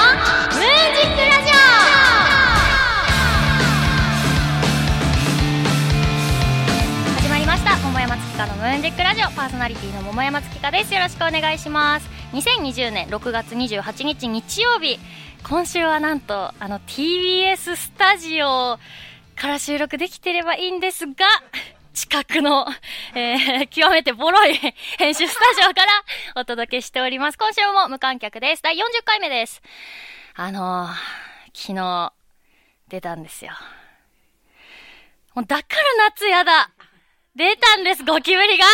ムーンジックラジオ始まりました。桃山月花のムーンジックラジオパーソナリティの桃山月花です。よろしくお願いします。2020年6月28日日曜日。今週はなんとあの TBS スタジオから収録できてればいいんですが近くの、えー、極めてボロい 編集スタジオからお届けしております。今週も無観客です。第40回目です。あのー、昨日、出たんですよ。もうだから夏やだ出たんです、ゴキブリが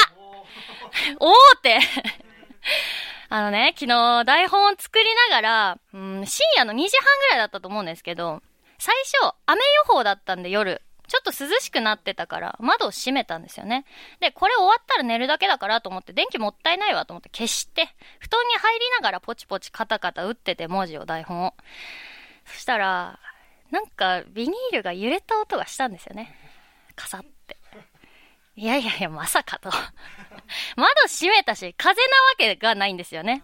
おーってあのね、昨日台本を作りながら、うん、深夜の2時半ぐらいだったと思うんですけど、最初、雨予報だったんで夜、ちょっと涼しくなってたから窓を閉めたんですよね。で、これ終わったら寝るだけだからと思って電気もったいないわと思って消して、布団に入りながらポチポチカタカタ打ってて文字を台本を。そしたら、なんかビニールが揺れた音がしたんですよね。カサって。いやいやいや、まさかと。窓閉めたし、風なわけがないんですよね。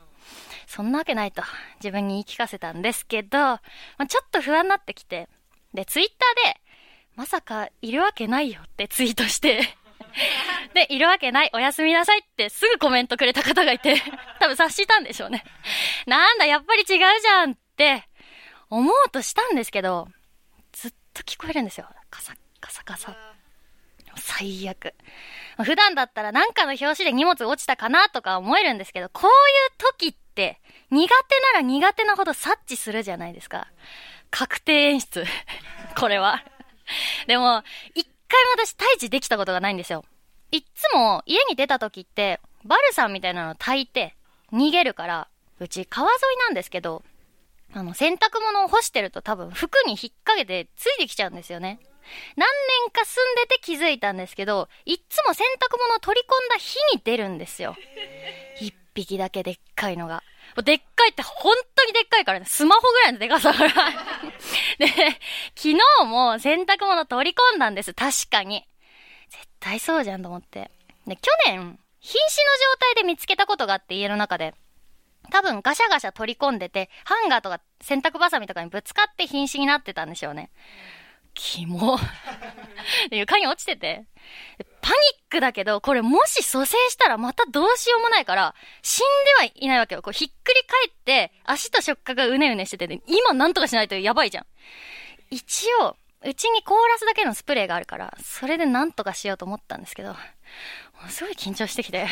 そんなわけないと自分に言い聞かせたんですけど、まあ、ちょっと不安になってきて、で、ツイッターで、まさかいるわけないよってツイートして で、いるわけない、おやすみなさいってすぐコメントくれた方がいて 多分察したんでしょうね。なんだ、やっぱり違うじゃんって思うとしたんですけど、ずっと聞こえるんですよ。カサカサカサ。最悪。普段だったらなんかの表紙で荷物落ちたかなとか思えるんですけど、こういう時って苦手なら苦手なほど察知するじゃないですか。確定演出。これは。でも、一回も私退治できたことがないんですよ。いっつも家に出た時って、バルサンみたいなの炊いて逃げるから、うち川沿いなんですけど、あの、洗濯物を干してると多分服に引っ掛けてついてきちゃうんですよね。何年か住んでて気づいたんですけど、いっつも洗濯物を取り込んだ日に出るんですよ。一匹だけでっかいのが。でっかいって本当にでっかいからね、スマホぐらいのでかさから で、昨日も洗濯物取り込んだんです、確かに。絶対そうじゃんと思って。で、去年、瀕死の状態で見つけたことがあって、家の中で。多分ガシャガシャ取り込んでて、ハンガーとか洗濯バサミとかにぶつかって瀕死になってたんでしょうね。キモ。床に落ちてて。パニックだけど、これもし蘇生したらまたどうしようもないから、死んではいないわけよ。こうひっくり返って、足と触覚がうねうねしてて、今なんとかしないとやばいじゃん。一応、うちにコーラスだけのスプレーがあるから、それでなんとかしようと思ったんですけど、もうすごい緊張してきて、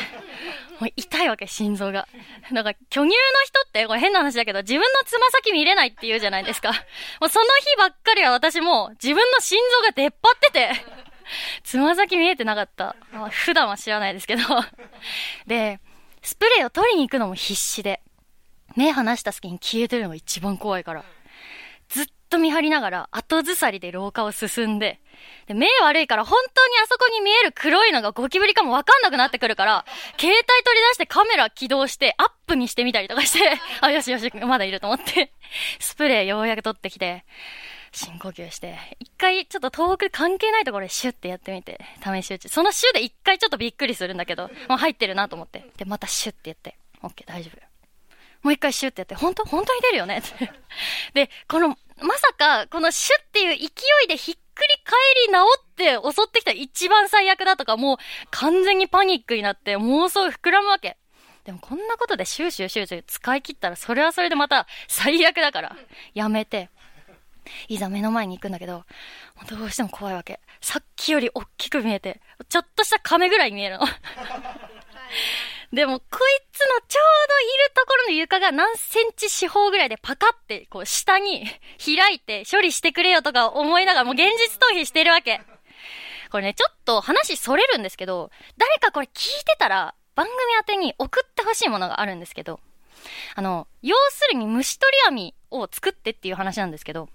もう痛いわけ、心臓が。だか、巨乳の人って、これ変な話だけど、自分のつま先見れないって言うじゃないですか。もうその日ばっかりは私も、自分の心臓が出っ張ってて、つま先見えてなかった。普段は知らないですけど。で、スプレーを取りに行くのも必死で。目離した隙に消えてるのが一番怖いから。ずっと見張りながら後ずさりで廊下を進んで、で、目悪いから本当にあそこに見える黒いのがゴキブリかもわかんなくなってくるから、携帯取り出してカメラ起動してアップにしてみたりとかして、あ、よしよし、まだいると思って、スプレーようやく取ってきて、深呼吸して、一回ちょっと遠く関係ないところでシュッてやってみて、試し打ち。そのシュで一回ちょっとびっくりするんだけど、もう入ってるなと思って。で、またシュッてやって、オッケー大丈夫。もう一回シュッてやって、本当本当に出るよねって。で、この、まさか、このシュッていう勢いでひっくり返り直って襲ってきた一番最悪だとか、もう完全にパニックになって妄想膨らむわけ。でもこんなことでシューシューシューシュー使い切ったらそれはそれでまた最悪だから、やめて。いざ目の前に行くんだけど、どうしても怖いわけ。さっきより大きく見えて、ちょっとした亀ぐらい見えるの。でも、こいつのちょうどいるところの床が何センチ四方ぐらいでパカって、こう下に開いて処理してくれよとか思いながらもう現実逃避してるわけ。これね、ちょっと話それるんですけど、誰かこれ聞いてたら番組宛てに送ってほしいものがあるんですけど、あの、要するに虫取り網を作ってっていう話なんですけど、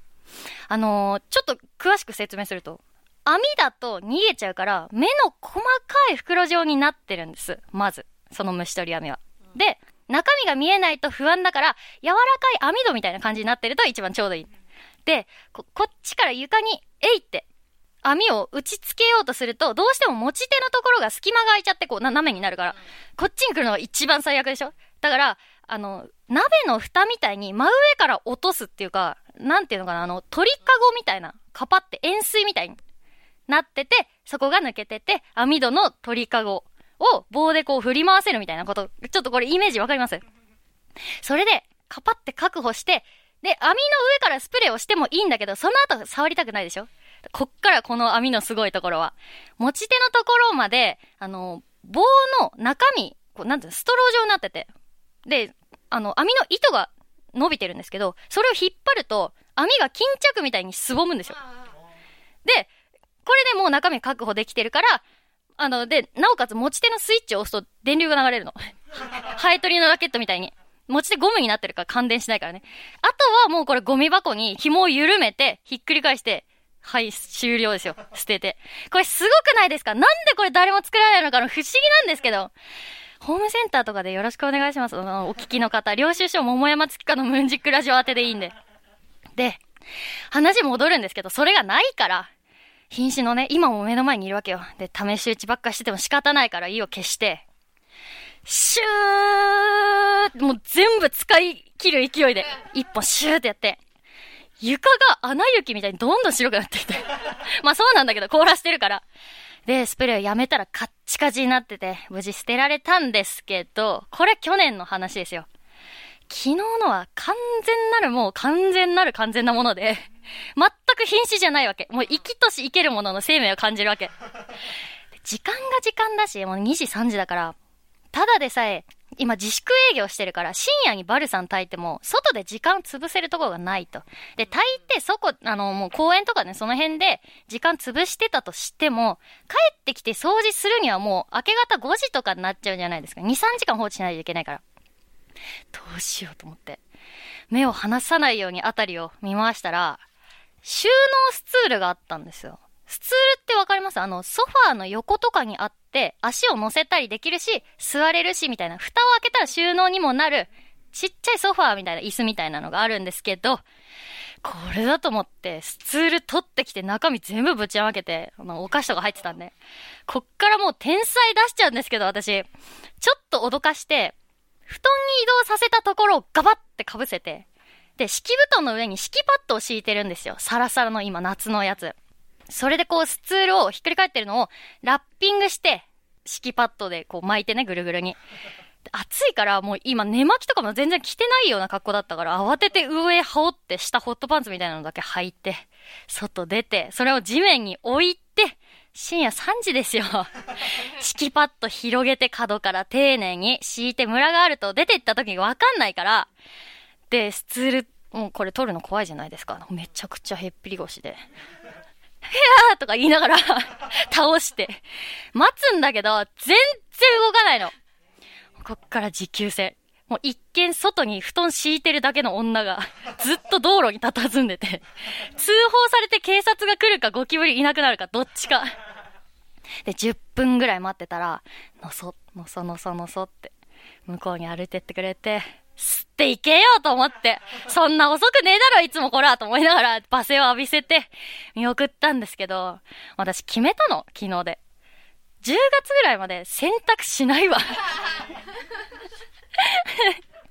あのー、ちょっと詳しく説明すると、網だと逃げちゃうから、目の細かい袋状になってるんです。まず。その虫取り網は。で、中身が見えないと不安だから、柔らかい網戸みたいな感じになってると一番ちょうどいい。で、こ、こっちから床に、えいって、網を打ち付けようとすると、どうしても持ち手のところが隙間が空いちゃって、こう、斜めになるから、こっちに来るのが一番最悪でしょ？だから、あの、鍋の蓋みたいに真上から落とすっていうか、なんていうのかな、あの、鳥かごみたいな、カパって円錐みたいになってて、そこが抜けてて、網戸の鳥かごを棒でこう振り回せるみたいなこと、ちょっとこれイメージわかります？それで、カパって確保して、で、網の上からスプレーをしてもいいんだけど、その後触りたくないでしょ？こっからこの網のすごいところは。持ち手のところまで、あの、棒の中身、こう、なんていうの、ストロー状になってて。で、あの、網の糸が伸びてるんですけど、それを引っ張ると、網が巾着みたいにすぼむんですよ。で、これでもう中身確保できてるから、あの、で、なおかつ持ち手のスイッチを押すと電流が流れるの。ハエ取りのラケットみたいに。持ち手ゴムになってるから感電しないからね。あとはもうこれゴミ箱に紐を緩めて、ひっくり返して、はい、終了ですよ。捨てて。これすごくないですか？なんでこれ誰も作らないのかの不思議なんですけど。ホームセンターとかでよろしくお願いします。お聞きの方、領収書桃山月花のムーンジックラジオ当てでいいんで。で、話戻るんですけど、それがないから、瀕死のね、今も目の前にいるわけよ。で、試し打ちばっかしてても仕方ないから、意を消して、シューもう全部使い切る勢いで、一本シューってやって、床が穴雪みたいにどんどん白くなっていて。まあそうなんだけど、凍らしてるから。で、スプレーをやめたらカッチカチになってて、無事捨てられたんですけど、これ去年の話ですよ。昨日のは完全なるもう完全なる完全なもので、全く瀕死じゃないわけ。もう生きとし生けるものの生命を感じるわけ。時間が時間だし、もう2時3時だから、ただでさえ今自粛営業してるから、深夜にバルサン炊いても、外で時間潰せるところがないと。で、炊いて、そこ、あの、もう公園とかね、その辺で時間潰してたとしても、帰ってきて掃除するにはもう明け方5時とかになっちゃうじゃないですか。2、3時間放置しないといけないから。どうしようと思って。目を離さないようにあたりを見回したら、収納スツールがあったんですよ。スツールってわかります？あの、ソファーの横とかにあって、足を乗せたりできるし、座れるし、みたいな。蓋を開けたら収納にもなる、ちっちゃいソファーみたいな椅子みたいなのがあるんですけど、これだと思って、スツール取ってきて中身全部ぶちまけて、あの、お菓子とか入ってたんで、こっからもう天才出しちゃうんですけど、私、ちょっと脅かして、布団に移動させたところをガバって被せて、で、敷布団の上に敷きパッドを敷いてるんですよ。サラサラの今夏のやつ。それでこうスツールをひっくり返ってるのをラッピングして、敷きパッドでこう巻いてね、ぐるぐるに。暑いからもう今寝巻きとかも全然着てないような格好だったから慌てて上羽織って下ホットパンツみたいなのだけ履いて、外出て、それを地面に置いて、深夜3時ですよ。敷きパッド広げて角から丁寧に敷いてムラがあると出て行った時にわかんないから、で、スツール、もうこれ取るの怖いじゃないですか。めちゃくちゃへっぴり腰で。へやーとか言いながら 倒して、待つんだけど、全然動かないの。こっから持久戦。もう一見外に布団敷いてるだけの女が、ずっと道路に佇んでて、通報されて警察が来るかゴキブリいなくなるかどっちか。で、10分ぐらい待ってたら、のそ、のそのそのそって、向こうに歩いてってくれて、吸っていけよと思って、そんな遅くねえだろ、いつもこらと思いながら、罵声を浴びせて、見送ったんですけど、私決めたの、昨日で。10月ぐらいまで選択しないわ。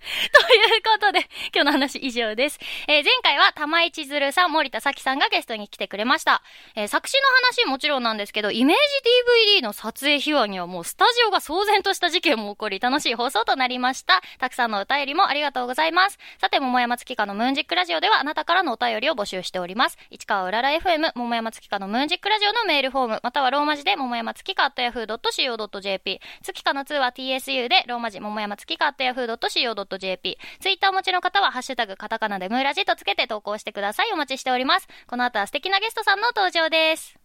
ということで、今日の話以上です。えー、前回は玉井千鶴さん、森田咲さんがゲストに来てくれました。えー、作詞の話もちろんなんですけど、イメージ DVD の撮影秘話にはもうスタジオが騒然とした事件も起こり、楽しい放送となりました。たくさんのお便りもありがとうございます。さて、桃山月花のムーンジックラジオでは、あなたからのお便りを募集しております。市川うらら FM、桃山月花のムーンジックラジオのメールフォーム、またはローマ字で桃山月花 yahoo.co.jp、月花の2は TSU で、ローマ字桃山月花 yahoo.co.jp、.jp ツイッターお持ちの方は、ハッシュタグカタカナでムーラジとつけて投稿してください。お待ちしております。この後は素敵なゲストさんの登場です。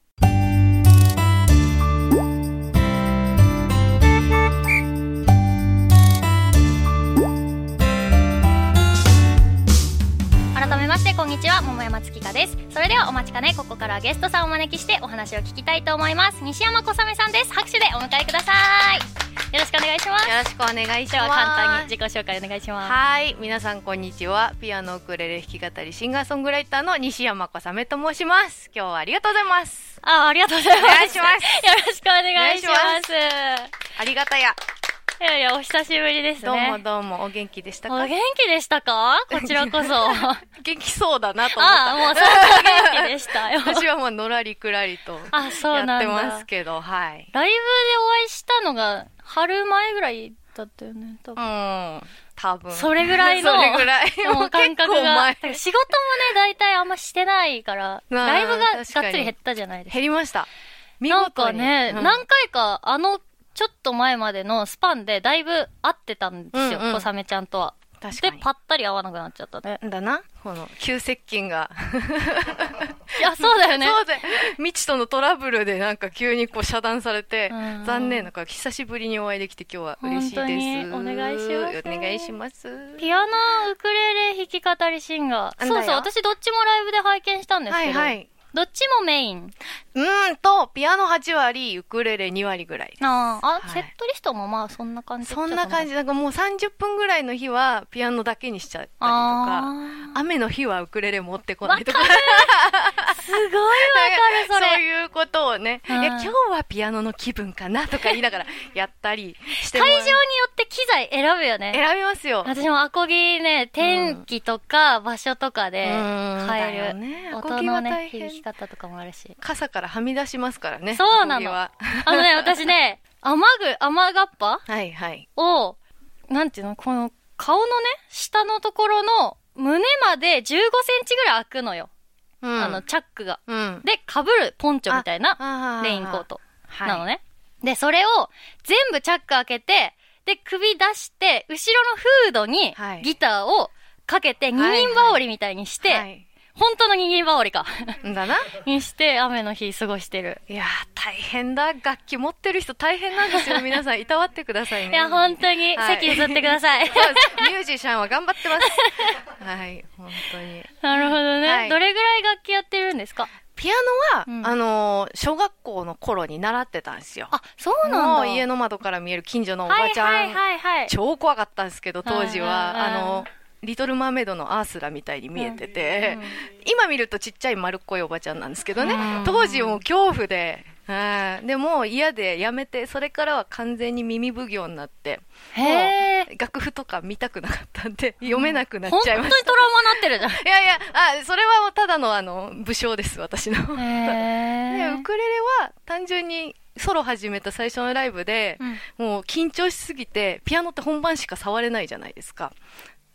改めましてこんにちは桃山月香です。それではお待ちかねここからゲストさんをお招きしてお話を聞きたいと思います。西山小雨さんです。拍手でお迎えください。よろしくお願いします。よろしくお願いします。簡単に自己紹介お願いします。はい皆さんこんにちは。ピアノウクレレ弾き語りシンガーソングライターの西山小雨と申します。今日はありがとうございます。あありがとうございます。お願いします。よろしくお願いします。ありがたやいやいや、お久しぶりですね。どうもどうも、お元気でしたか？お元気でしたか？こちらこそ。あ 元気そうだなと思った。あ、もうそんな元気でしたよ。私はもうのらりくらりとあ、そうやってなんだ。ますけど、はい。ライブでお会いしたのが、春前ぐらいだったよね、多う分。ん。多分。それぐらいの それぐらい。もう感覚が。仕事もね、大体あんましてないから、まあライブががっつり減ったじゃないですか。減りました。見なんかね、うん何回か、あの、ちょっと前までのスパンでだいぶ会ってたんですよ、うんうん小雨ちゃんとは。で、確かに。ぱったり会わなくなっちゃったね。だな？この、急接近が。いや、そうだよね。そうで、未知とのトラブルでなんか急にこう遮断されてうん、残念だから久しぶりにお会いできて今日は嬉しいです。お願いしますお願いします。ピアノ、ウクレレ、弾き語り、シンガー。そうそう、私どっちもライブで拝見したんですけど、はいはい。どっちもメイン。うーんと、ピアノ8割、ウクレレ2割ぐらい。ああ、あ、はいセットリストもまあそんな感じそんな感じじ。なんかもう30分ぐらいの日はピアノだけにしちゃったりとか、あ雨の日はウクレレ持ってこないとか。すごいわかる、そそうれ。いうことをね、いうんや、今日はピアノの気分かなとか言いながら やったりしても会場によって機材選ぶよね。選びますよ。私もアコギね、天気とか場所とかで変える。よね音のね、響き方とかもあるし。傘からはみ出しますからね。そうなのあのね、私ね、雨具、雨がっぱはいはい。を、なんていうのこの顔のね、下のところの胸まで15センチぐらい開くのよ。うんあの、チャックが。うん。で、被るポンチョみたいなあレインコートはいなのね。で、それを全部チャック開けて、で、首出して、後ろのフードにはいギターをかけて、二人羽織みたいにして、はい。本当の二人羽織か。んだな。にして、雨の日過ごしてる。いやー、大変だ。楽器持ってる人大変なんですよ。皆さん、いたわってくださいね。いや、本当に、はい席譲ってください。そうですミュージシャンは頑張ってます。はい、本当に。なるほどね、はいどれぐらい楽器やってるんですか？ピアノは、うんあのー小学校の頃に習ってたんですよ。あ、そうなんだ。もう家の窓から見える近所のおばちゃん、はいはいはいはい。超怖かったんですけど、当時は、あの、リトル・マーメイドのアースラみたいに見えてて、うんうん今見るとちっちゃい丸っこいおばちゃんなんですけどね、うん当時もう恐怖で、はいでもう嫌でやめて、それからは完全に耳奉行になって、へえ。楽譜とか見たくなかったんで、読めなくなっ本当にちゃいましトラウマになってるじゃん。た。いやいや、あ、それはただのあの、武将です、私の。へ でえ。ウクレレは単純にソロ始めた最初のライブで、うんもう緊張しすぎて、ピアノって本番しか触れないじゃないですか。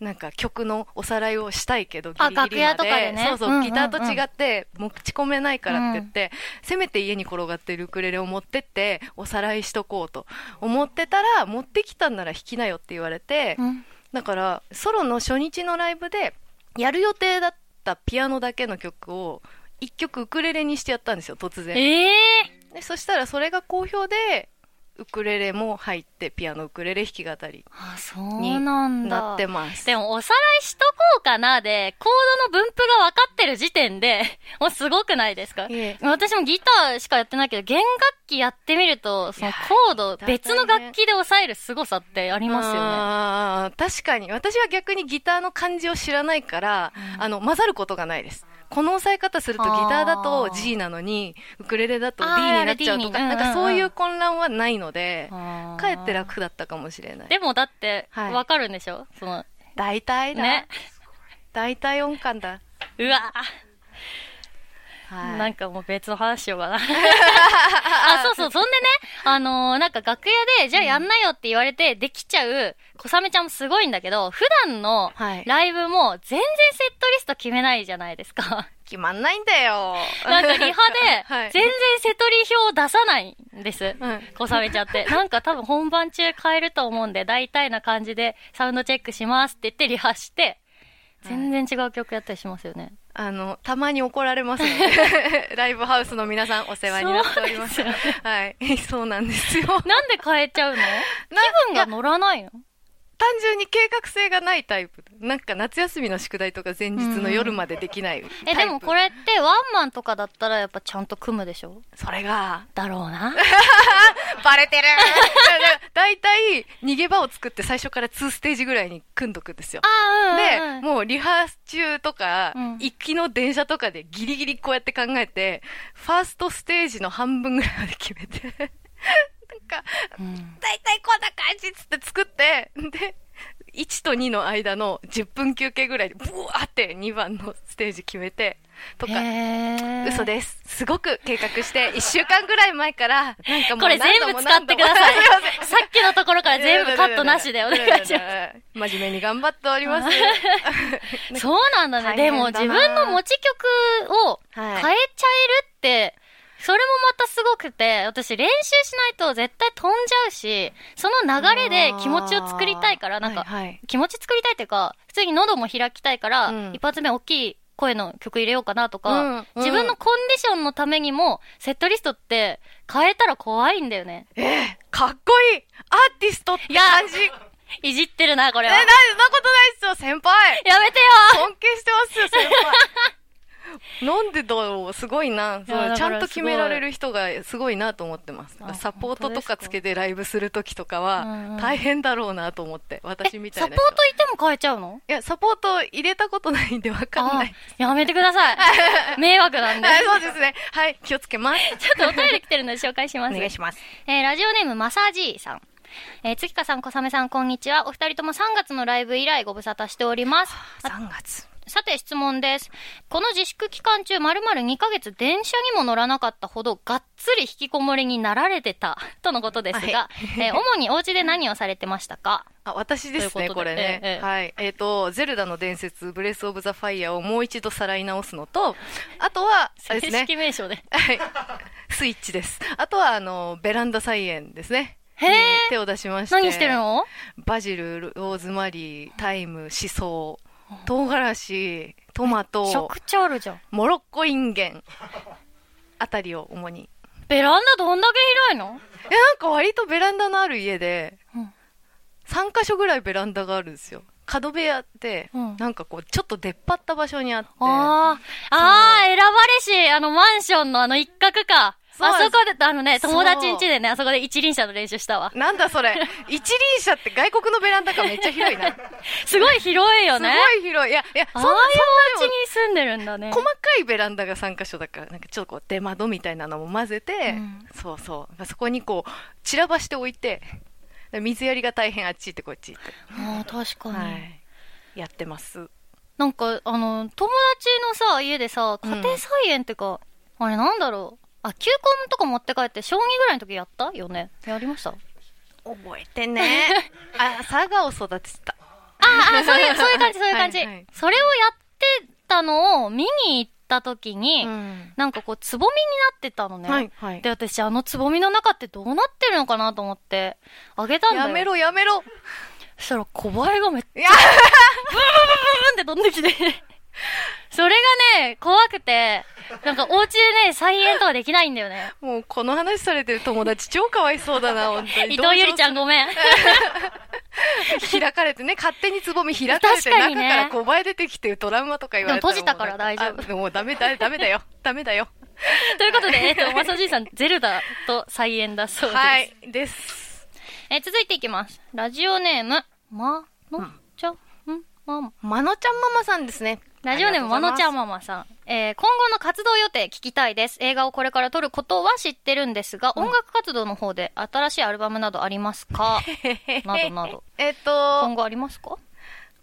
なんか曲のおさらいをしたいけど、ギリギリまで。楽屋とかでねそうそう、うんうんうんギターと違って持ち込めないからって言って、せめて家に転がってるウクレレを持ってって、おさらいしとこうと思ってたら、持ってきたんなら弾きなよって言われて、うんだから、ソロの初日のライブで、やる予定だったピアノだけの曲を、一曲ウクレレにしてやったんですよ、突然。ええ。でそしたらそれが好評で、ウクレレも入って、ピアノ、ウクレレ弾き語りあ、そうなんだ。なってます。でも、おさらいしとこうかなで、コードの分布が分かってる時点で、もうすごくないですか？私もギターしかやってないけど、弦楽器やってみると、そのコード、別の楽器で抑える凄さってありますよね。確かに。私は逆にギターの漢字を知らないから、あの、混ざることがないです。この押さえ方するとギターだと G なのに、ウクレレだと D になっちゃうとか、うんうんうんなんかそういう混乱はないので、かえって楽だったかもしれない。でもだって、はいわかるんでしょ？その、大体だ。ね。大体音感だ。うわはい。なんかもう別の話しようかな。あ、そうそう、そんでね、あのーなんか楽屋で、じゃあやんなよって言われて、できちゃう、小雨ちゃんもすごいんだけど、普段のはいライブも全然セットリスト決めないじゃないですか。決まんないんだよ。なんかリハで はい、全然セトリ表を出さないんです。うん小雨ちゃんって。なんか多分本番中変えると思うんで、大体な感じでサウンドチェックしますって言ってリハして、全然違う曲やったりしますよね。あの、たまに怒られますので、ライブハウスの皆さんお世話になっております。すよはい。そうなんですよ。なんで変えちゃうの？気分が乗らないの？単純に計画性がないタイプ。なんか夏休みの宿題とか前日の夜までできないタイプ。え、でもこれってワンマンとかだったらやっぱちゃんと組むでしょ？それが、だろうな。バレてるだいたい逃げ場を作って最初から2ステージぐらいに組んどくんですよ。うんうんうん、もうリハ中とか、うん行きの電車とかでギリギリこうやって考えて、ファーストステージの半分ぐらいまで決めて、かうん。大体こんな感じっつって作ってで1と2の間の10分休憩ぐらいでブワーって2番のステージ決めてとか。嘘です。すごく計画して1週間ぐらい前からなんかもうこれ全部使ってください。さっきのところから全部カットなしでお願いします。す真面目に頑張っております。そうなんだね。でも自分の持ち曲を変えちゃえるって、それもまたすごくて、私練習しないと絶対飛んじゃうし、その流れで気持ちを作りたいから、なんか、はいはい。気持ち作りたいっていうか、普通に喉も開きたいから、うん。一発目大きい声の曲入れようかなとか、うんうん。自分のコンディションのためにも、セットリストって変えたら怖いんだよね。ええかっこいい。アーティストって感じ。え、いじってるな、これは。なんそんなことないっすよ、先輩。やめてよ。尊敬してますよ、先輩。なんでだろうすごいな。そうちゃんと決められる人がすごいなと思ってますあ。サポートとかつけてライブするときとかうんはうん大変だろうなと思って。私みえ、サポーたいな人。トいても変えちゃうの？いや、サポート入れたことないんでわかんない。あやめてください。迷惑なんで。あそうですね。はい、気をつけます。ちょっとお便り来てるので紹介します。お願いします。えーラジオネームマサージーさん。えー、月香さん、小雨さん、こんにちは。お二人とも3月のライブ以来ご無沙汰しております。あ3月。さて質問です。この自粛期間中、まるまる2ヶ月電車にも乗らなかったほど、がっつり引きこもりになられてた、とのことですが、はえー 主にお家で何をされてましたか？あ、私ですね、ここれね。ええええはい。えっ、と、ゼルダの伝説、ブレスオブザファイヤーをもう一度さらい直すのと、あとは、あれですね正式。名称で。はい。スイッチです。あとは、あの、ベランダ菜園ですね。へーに手を出しまして。何してるの？バジル、ローズマリー、タイム、シソ、唐辛子、トマト、食ちあるじゃん。モロッコインゲン、あたりを主に。ベランダどんだけ広いの？え、なんか割とベランダのある家で、うん3箇所ぐらいベランダがあるんですよ。角部屋って、うんなんかこう、ちょっと出っ張った場所にあって。ああ、選ばれし、あのマンションのあの一角か。あそこで、あのね、友達ん家でね、あそこで一輪車の練習したわ。なんだそれ。一輪車って外国のベランダかめっちゃ広いな。すごい広いよすね。ごい広い。いや、いや、そんな、そんに住んでるんだね。細かいベランダが3箇所だから、なんかちょっとこう出窓みたいなのも混ぜて、うんそうそう。そこにこう、散らばしておいて、水やりが大変あっち行ってこっち行って。ああ、確かに。はい。やってます。なんか、あの、友達のさ、家でさ、家庭菜園ってか、あれなんだろう？あ、球根とか持って帰って、小2ぐらいの時やった？よね。やりました？覚えてね。あ、佐賀を育ててた。ああ、そういう、そういう感じ、そういう感じ。はいはいそれをやってたのを見に行った時に、ん。なんかこう、つぼみになってたのね。はい、はい。で、私、あのつぼみの中ってどうなってるのかなと思って、あげたんだよ。やめ。ろ、やめろ。そしたら、小バエがめっちゃ、いや、ブーンって飛んできて。それがね、怖くて、なんかお家でね、菜園とかできないんだよね。もうこの話されてる友達超かわいそうだな、本当に。伊藤ゆりちゃんごめん。開かれてね、勝手につぼみ開かれて、ね中から小バエ出てきてトラウマとか言われたでも閉じたから大丈夫あもうダメだ、ダメだよ。ダメだよ。ということで、えっと、まさじいさん、ゼルダと菜園だそうです。はい、です。えー続いていきます。ラジオネーム、まのちゃん、ま、まのちゃんママさんですね。ラジオネームまのちゃんマママさん。えー今後の活動予定聞きたいです。映画をこれから撮ることは知ってるんですが、音楽活動の方で新しいアルバムなどありますか？などなど。えっ今と、後ありますか？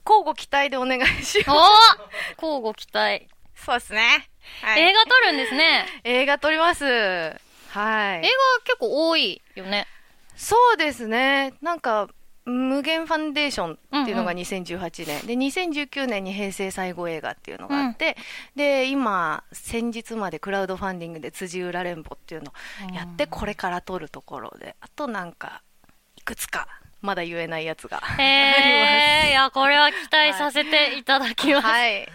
交互期待でお願いしおます。交互期待。そうですね。はい映画撮るんですね。映画撮ります。はい映。画結構多いよね。そうですね。なんか、無限ファンデーションっていうのがうん2018年、で2019年に平成最後映画っていうのがあって、で今先日までクラウドファンディングで辻浦連邦っていうのをやってこれから撮るところで。あとなんかいくつかまだ言えないやつがへえ、いや、これは期待させていただきます。はい。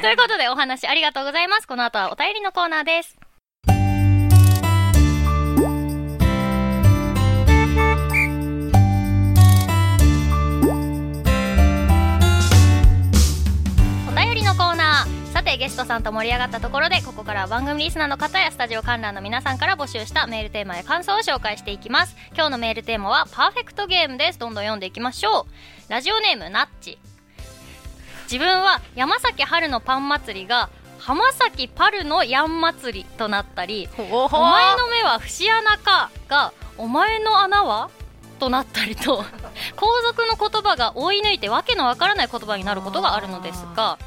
ということでお話ありがとうございます。この後はお便りのコーナーです。さんと盛り上がったところで、ここからは番組リスナーの方やスタジオ観覧の皆さんから募集したメールテーマや感想を紹介していきます。今日のメールテーマは、パーフェクトゲームです。どんどん読んでいきましょう。ラジオネーム、ナッチ。自分は山崎春のパン祭りが浜崎パルのヤン祭りとなったりおお前の目は節穴かがお前の穴は？となったりと 後続の言葉が追い抜いてわけのわからない言葉になることがあるのですが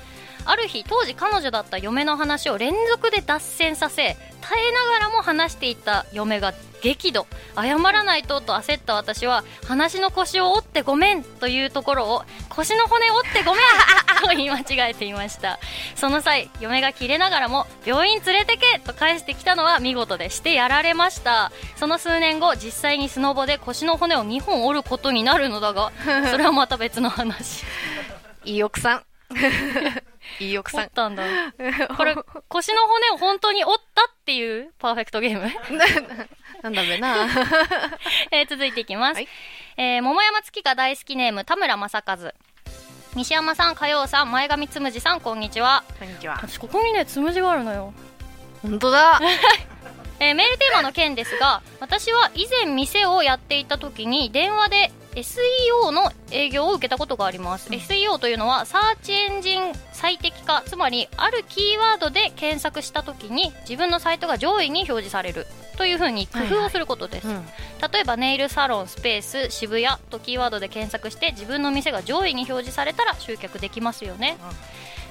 ある日当時彼女だった嫁の話を連続で脱線させ耐えながらも話していた嫁が激怒。謝らないとと焦った私は話の腰を折ってごめんというところを腰の骨折ってごめん と言い間違えていました。その際嫁がキレながらも病院連れてけと返してきたのは見事でしてやられました。その数年後実際にスノボで腰の骨を2本折ることになるのだが それはまた別の話。いい奥さん。いい奥さん。折ったんだ これ腰の骨を本当に折ったっていうパーフェクトゲームなんだべな。えー続いていきます。はいえー桃山月が大好きネーム、田村正和。西山さん、火曜さん、前髪つむじさん、こんにちは。こんにちは。私、ここにね、つむじがあるのよ。本当だ。えーメールテーマの件ですが、私は以前店をやっていた時に、電話で SEO の営業を受けたことがあります。SEO というのは、サーチエンジン最適化、つまり、あるキーワードで検索した時に、自分のサイトが上位に表示される。というふうに工夫をすることです。うん。例えばネイルサロンスペース渋谷とキーワードで検索して自分の店が上位に表示されたら集客できますよね、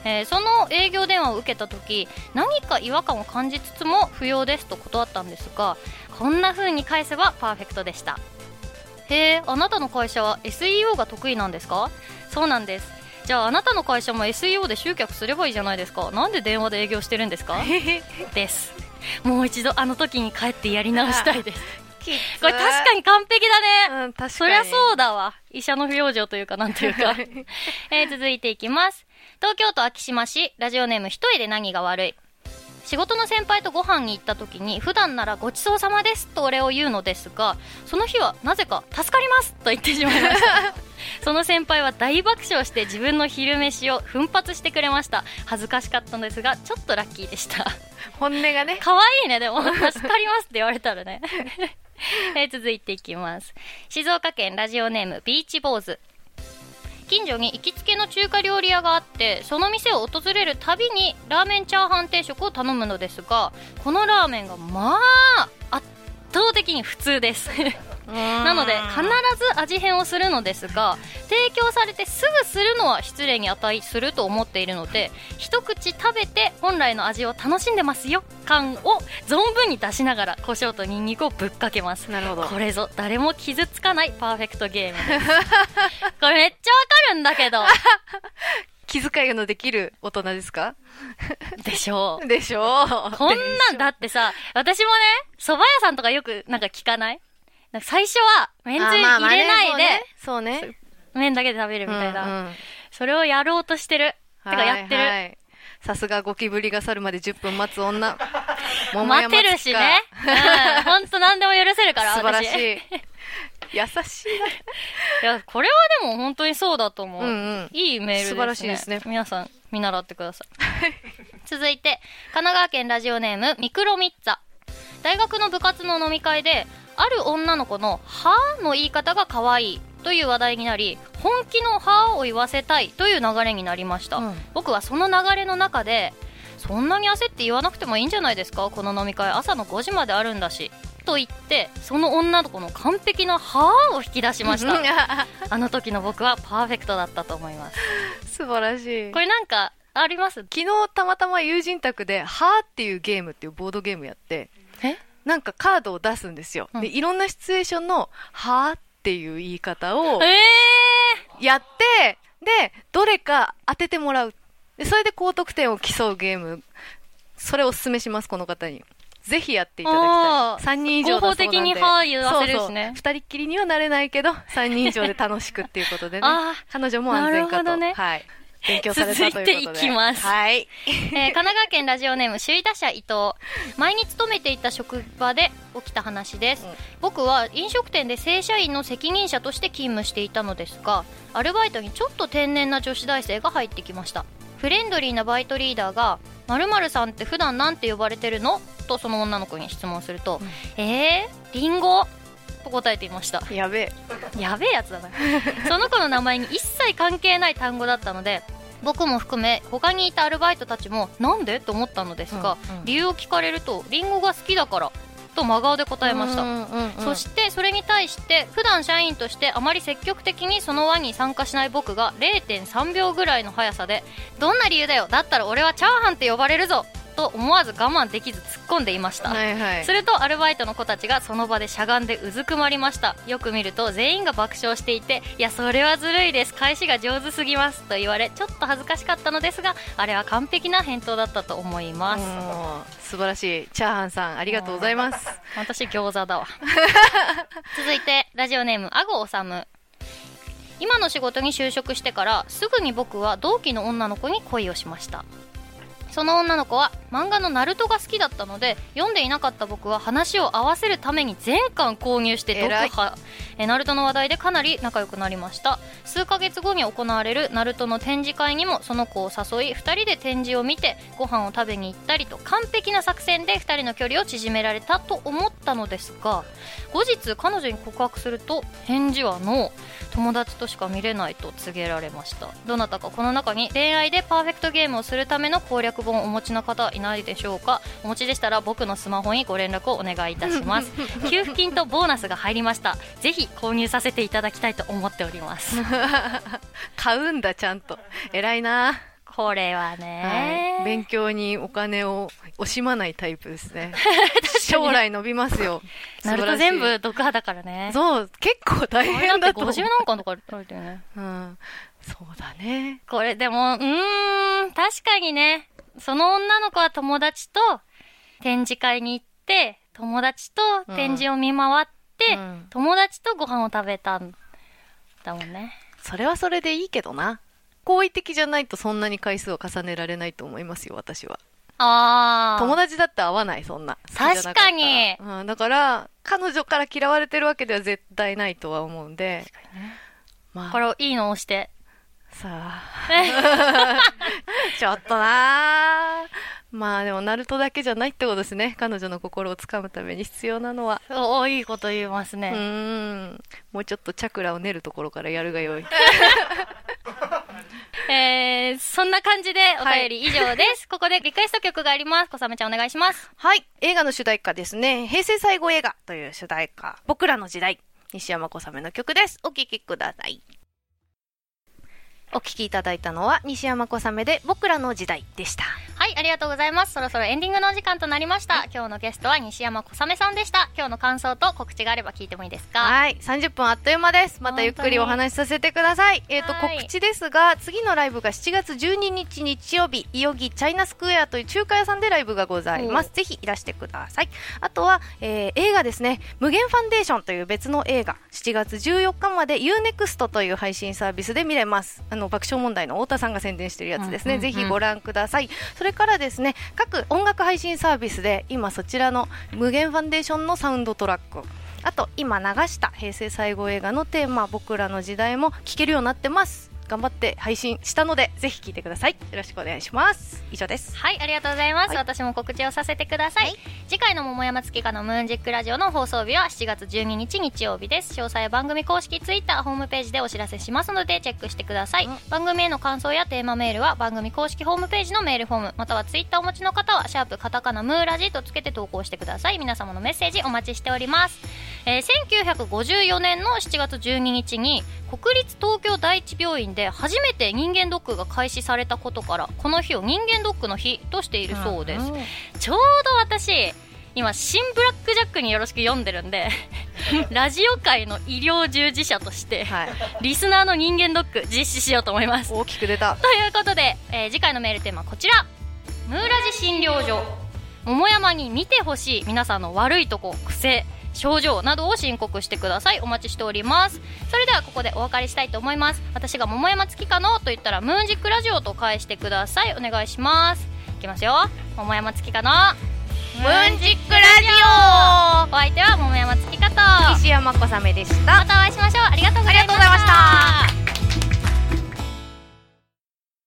えーその営業電話を受けた時何か違和感を感じつつも不要ですと断ったんですがこんな風に返せばパーフェクトでしたへえあなたの会社は SEO が得意なんですか？そうなんですじゃああなたの会社も SEO で集客すればいいじゃないですかなんで電話で営業してるんですか？ですもう一度あの時に帰ってやり直したいです これ確かに完璧だねうん、確かに。そりゃそうだわ。医者の不養生というか、なんというか。えー続いていきます。東京都昭島市、ラジオネーム一重で何が悪い？仕事の先輩とご飯に行った時に、普段ならごちそうさまですとお礼を言うのですが、その日はなぜか助かりますと言ってしまいました。その先輩は大爆笑して自分の昼飯を奮発してくれました。恥ずかしかったのですが、ちょっとラッキーでした。本音がね。可愛いね、でも。助かりますって言われたらね。えー続いていきます。静岡県ラジオネームビーチ坊主。近所に行きつけの中華料理屋があって、その店を訪れるたびにラーメンチャーハン定食を頼むのですが、このラーメンがまあ、圧倒的に普通です。ななので必ず味変をするのですが提供されてすぐするのは失礼に値すると思っているので一口食べて本来の味を楽しんでますよ感を存分に出しながら胡椒とニンニクをぶっかけます。なるほど。これぞ誰も傷つかないパーフェクトゲームです。これめっちゃわかるんだけど。気遣いのできる大人ですか？でしょう。でしょう。こんなんだってさ私もね蕎麦屋さんとかよくなんか聞かない？なんか最初はめんつゆ入れないで、そうね。麺だけで食べるみたいな、うんうんそれをやろうとしてる。てかやってる。はいはいさすがゴキブリが去るまで10分待つ女。桃待山てるしね。うん。ほんと何でも許せるから、素晴らし私。い。優しい。いや、これはでも本当にそうだと思う。うんうんいいメールですね。素晴らしいですね皆さん、見習ってください。続いて、神奈川県ラジオネーム、ミクロミッツァ。大学の部活の飲み会で、ある女の子の、はぁの言い方が可愛いという話題になり、本気のはぁを言わせたいという流れになりました。うん僕はその流れの中で、そんなに焦って言わなくてもいいんじゃないですか？この飲み会朝の5時まであるんだし。と言って、その女の子の完璧なはぁを引き出しました。あの時の僕はパーフェクトだったと思います。素晴らしい。これなんか、あります？昨日たまたま友人宅で、はーっていうゲームっていうボードゲームやって、え？なんかカードを出すんですよ。うんで、いろんなシチュエーションの、はーっていう言い方をえやって、で、どれか当ててもらう。で、それで高得点を競うゲーム。それをお勧めします、この方に。ぜひやっていただきたい。3人以上だそうなんで合法的にはー言わせるしねそうそう。2人っきりにはなれないけど、3人以上で楽しくっていうことでね。彼女も安全かと。なるほどねはい。勉強されたということで。続いていきますはい。ーえー神奈川県ラジオネーム首位打者伊藤前に勤めていた職場で起きた話です、うん僕は飲食店で正社員の責任者として勤務していたのですがアルバイトにちょっと天然な女子大生が入ってきましたフレンドリーなバイトリーダーが「まるさんって普段なんて呼ばれてるの?」とその女の子に質問すると「えー、リンゴ?」と答えていましたやべえ。やべえやつだな その子の名前に一切関係ない単語だったので僕も含め他にいたアルバイトたちもなんで？と思ったのですが、うんうん。理由を聞かれるとリンゴが好きだからと真顔で答えました、うんうんうんそしてそれに対して普段社員としてあまり積極的にその輪に参加しない僕が0.3秒ぐらいの速さでどんな理由だよだったら俺はチャーハンって呼ばれるぞと思わず我慢できず突っ込んでいました、はいはい。するとアルバイトの子たちがその場でしゃがんでうずくまりました。よく見ると全員が爆笑していていやそれはずるいです。返しが上手すぎます。と言われちょっと恥ずかしかったのですがあれは完璧な返答だったと思います。素晴らしい。チャーハンさんありがとうございます。私餃子だわ。続いてラジオネームあごおさむ今の仕事に就職してからすぐに僕は同期の女の子に恋をしましたその女の子は漫画のナルトが好きだったので読んでいなかった僕は話を合わせるために全巻購入して読破えナルトの話題でかなり仲良くなりました。数ヶ月後に行われるナルトの展示会にもその子を誘い2人で展示を見てご飯を食べに行ったりと完璧な作戦で2人の距離を縮められたと思ったのですが後日彼女に告白すると返事はノー。友達としか見れないと告げられました。どなたかこの中に恋愛でパーフェクトゲームをするための攻略本をお持ちの方いないでしょうか？お持ちでしたら僕のスマホにご連絡をお願いいたします。給付金とボーナスが入りました。ぜひ購入させていただきたいと思っております。買うんだちゃんと。偉いな、これはね、はい、勉強にお金を惜しまないタイプですね。将来伸びますよ。ナルト素晴らしい全部読破だからね。そう結構大変だと。思う50何巻とか書いてるね。うん、そうだね。これでもうーん確かにねその女の子は友達と展示会に行って友達と展示を見回って、うん。友達とご飯を食べたんだもんね。それはそれでいいけどな。好意的じゃないとそんなに回数を重ねられないと思いますよ私は。ああ友達だって合わないそんな。な確かに。うん、だから彼女から嫌われてるわけでは絶対ないとは思うんで。まあ。これをいいのを押してさあ ちょっとなあまあでもナルトだけじゃないってことですね彼女の心をつかむために必要なのはおーいいこと言いますうね、ーんもうちょっとチャクラを練るところからやるがよい えー、そんな感じでお便り以上です、ここでリクエスト曲があります小雨ちゃんお願いしますはい。映画の主題歌ですね。平成最後映画という主題歌。僕らの時代。西山小雨の曲です。お聴きください。お聴きいただいたのは西山小雨で僕らの時代でした。はい、ありがとうございます。そろそろエンディングのお時間となりました。今日のゲストは西山小雨さんでした。今日の感想と告知があれば聞いてもいいですか？はい。30分あっという間です。またゆっくりお話しさせてください。えっ、と、はい告知ですが、次のライブが7月12日日曜日、いよぎチャイナスクエアという中華屋さんでライブがございます。ぜひいらしてください。あとは、えー映画ですね、無限ファンデーションという別の映画、7月14日まで UNEXT という配信サービスで見れます。あの、爆笑問題の太田さんが宣伝してるやつですね。うんうんうんぜひご覧ください。それからですね、各音楽配信サービスで今そちらの無限ファンデーションのサウンドトラックあと今流した平成最後映画のテーマ僕らの時代も聴けるようになってます。頑張って配信したのでぜひ聴いてくださいよろしくお願いします以上ですはい、ありがとうございます。はい私も告知をさせてください。次回の桃山月花のムーンジックラジオの放送日は7月12日日曜日です。詳細は番組公式ツイッター、ホームページでお知らせしますのでチェックしてください。うん番組への感想やテーマメールは番組公式ホームページのメールフォーム、またはツイッターをお持ちの方は、シャープカタカナムーラジとつけて投稿してください。皆様のメッセージお待ちしております。えー1954年の7月12日に国立東京第一病院で初めて人間ドックが開始されたことからこの日を人間ドックの日としているそうです、ちょうど私今新ブラックジャックによろしく読んでるんで ラジオ界の医療従事者としてはい。リスナーの人間ドック実施しようと思います。大きく出た。ということで、えー次回のメールテーマはこちら。ムーラジ診療所。桃山に見てほしい皆さんの悪いとこ癖症状などを申告してください。お待ちしております。それではここでお別れしたいと思います。私が桃山月かのと言ったらムーンジックラジオと返してください。お願いします。いきますよ。桃山月かのムーンジックラジオ。お相手は桃山月かと。西山小雨でした。またお会いしましょう。ありがとうございました